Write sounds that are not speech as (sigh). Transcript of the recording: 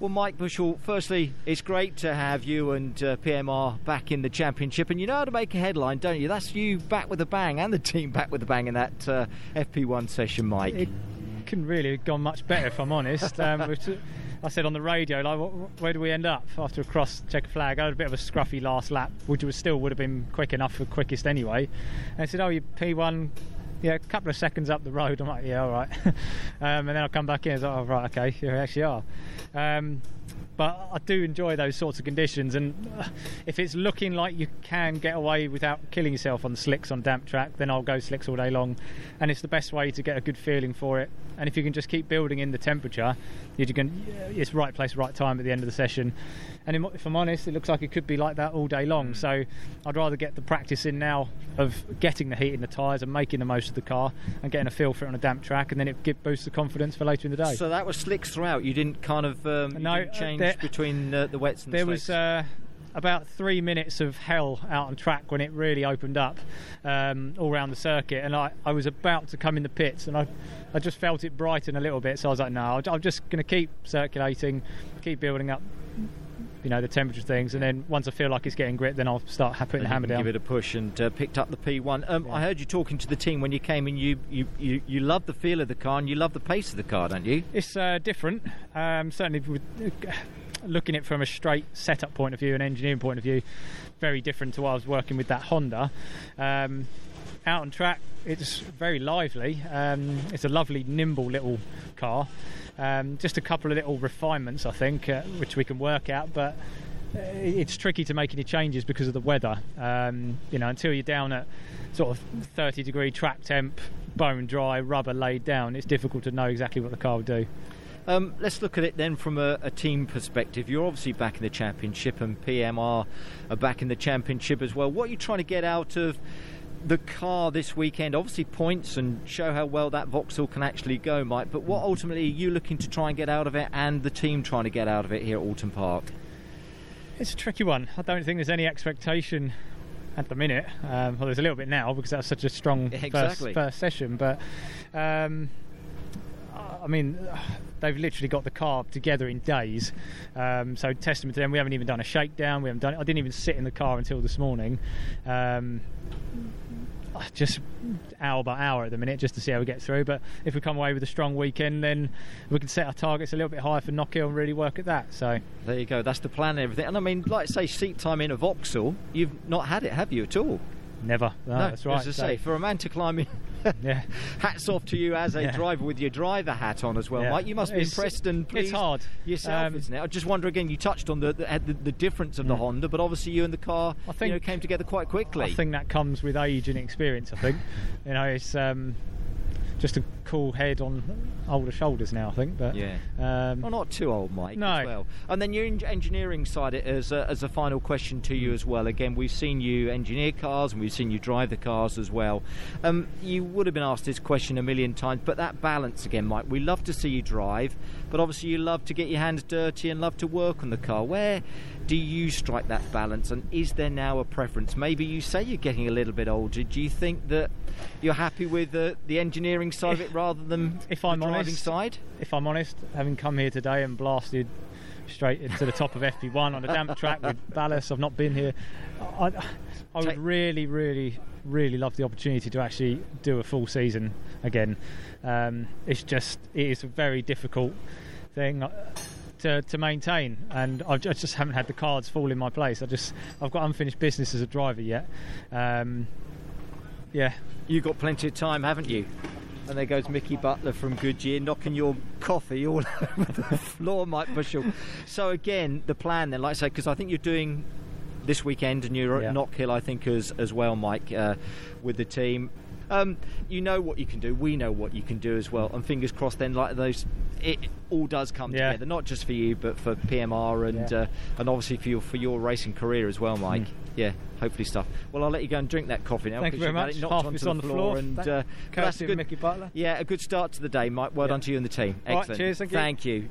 Well, Mike Bushell, firstly, it's great to have you and uh, PMR back in the championship, and you know how to make a headline, don't you? That's you back with a bang, and the team back with a bang in that uh, FP1 session, Mike. It couldn't really have gone much better, if I'm honest. Um, I said on the radio, like, where do we end up after a cross check flag? I had a bit of a scruffy last lap, which was still would have been quick enough for quickest anyway. And I said, oh, you P1 yeah, a couple of seconds up the road. I'm like, yeah, all right. (laughs) um, and then I'll come back in. It's like, oh, right, okay, you actually are. Um, but I do enjoy those sorts of conditions, and uh, if it's looking like you can get away without killing yourself on slicks on damp track, then I'll go slicks all day long, and it's the best way to get a good feeling for it. And if you can just keep building in the temperature, you can it's right place, right time at the end of the session. And if I'm honest, it looks like it could be like that all day long. So I'd rather get the practice in now of getting the heat in the tyres and making the most of the car and getting a feel for it on a damp track, and then it boosts the confidence for later in the day. So that was slicks throughout. You didn't kind of um, no change there, between uh, the wets and there slicks. was. Uh, about three minutes of hell out on track when it really opened up um, all around the circuit, and I, I was about to come in the pits, and I, I just felt it brighten a little bit. So I was like, no, I'm just going to keep circulating, keep building up you know the temperature things, and then once I feel like it's getting grit, then I'll start putting the hammer down. Give it a push and uh, picked up the P1. Um, yeah. I heard you talking to the team when you came in. You, you you you love the feel of the car and you love the pace of the car, don't you? It's uh, different. Um, certainly, with, uh, looking at it from a straight setup point of view, an engineering point of view, very different to what I was working with that Honda. Um, out on track, it's very lively. Um, it's a lovely, nimble little car. Um, just a couple of little refinements, I think, uh, which we can work out, but uh, it's tricky to make any changes because of the weather. Um, you know, until you're down at sort of 30 degree track temp, bone dry, rubber laid down, it's difficult to know exactly what the car will do. Um, let's look at it then from a, a, team perspective. You're obviously back in the championship, and PMR are back in the championship as well. What are you trying to get out of the car this weekend? Obviously, points and show how well that Vauxhall can actually go, Mike. But what ultimately are you looking to try and get out of it, and the team trying to get out of it here at Oulton Park? It's a tricky one. I don't think there's any expectation at the minute. Um, well, there's a little bit now because that's such a strong (laughs) exactly. first, first session. But um, I mean, they've literally got the car together in days. Um, so testament to them. We haven't even done a shakedown. We haven't done. I didn't even sit in the car until this morning. Um, just hour by hour at the minute just to see how we get through. But if we come away with a strong weekend, then we can set our targets a little bit higher for Knockhill and really work at that. So there you go. That's the plan and everything. And I mean, like I say, seat time in a Vauxhall, you've not had it, have you at all? Never. No, no that's right. As I so. say, for a man to climb in, (laughs) yeah. hats off to you as a yeah. driver with your driver hat on as well, yeah. Mike. You must be it's, impressed and pleased It's hard yourself, um, isn't it? I just wonder again. You touched on the the, the difference of the mm. Honda, but obviously you and the car, I think, you know, came together quite quickly. I think that comes with age and experience. I think, you know, it's. Um, just a cool head on older shoulders now, I think. But yeah, um, well, not too old, Mike. No. well, and then your engineering side, as a, as a final question to you as well. Again, we've seen you engineer cars and we've seen you drive the cars as well. Um, you would have been asked this question a million times, but that balance again, Mike. We love to see you drive, but obviously you love to get your hands dirty and love to work on the car. Where do you strike that balance? And is there now a preference? Maybe you say you're getting a little bit older. Do you think that you're happy with the, the engineering side of it rather than (laughs) if I'm the driving honest, side? If I'm honest, having come here today and blasted straight into the top of FP1 on a damp track with (laughs) ballast, I've not been here. I, I would really, really, really love the opportunity to actually do a full season again. Um, it's just it is a very difficult thing to, to maintain, and I've, I just haven't had the cards fall in my place. I just I've got unfinished business as a driver yet. Um, yeah, you've got plenty of time, haven't you? And there goes Mickey Butler from Goodyear knocking your coffee all (laughs) over the floor, Mike Bushell. So again, the plan then, like I say, because I think you're doing this weekend and you're yeah. at Knockhill, I think, as as well, Mike, uh, with the team. Um, you know what you can do. We know what you can do as well. And fingers crossed, then, like those, it all does come yeah. together. Not just for you, but for PMR and yeah. uh, and obviously for your for your racing career as well, Mike. Mm. Yeah, hopefully stuff. Well, I'll let you go and drink that coffee now. Thank you very much. It knocked Half onto on the floor, floor and uh, that's good. Mickey Butler. Yeah, a good start to the day, Mike. Well yeah. done to you and the team. Excellent. Right, cheers. Thank you. Thank you.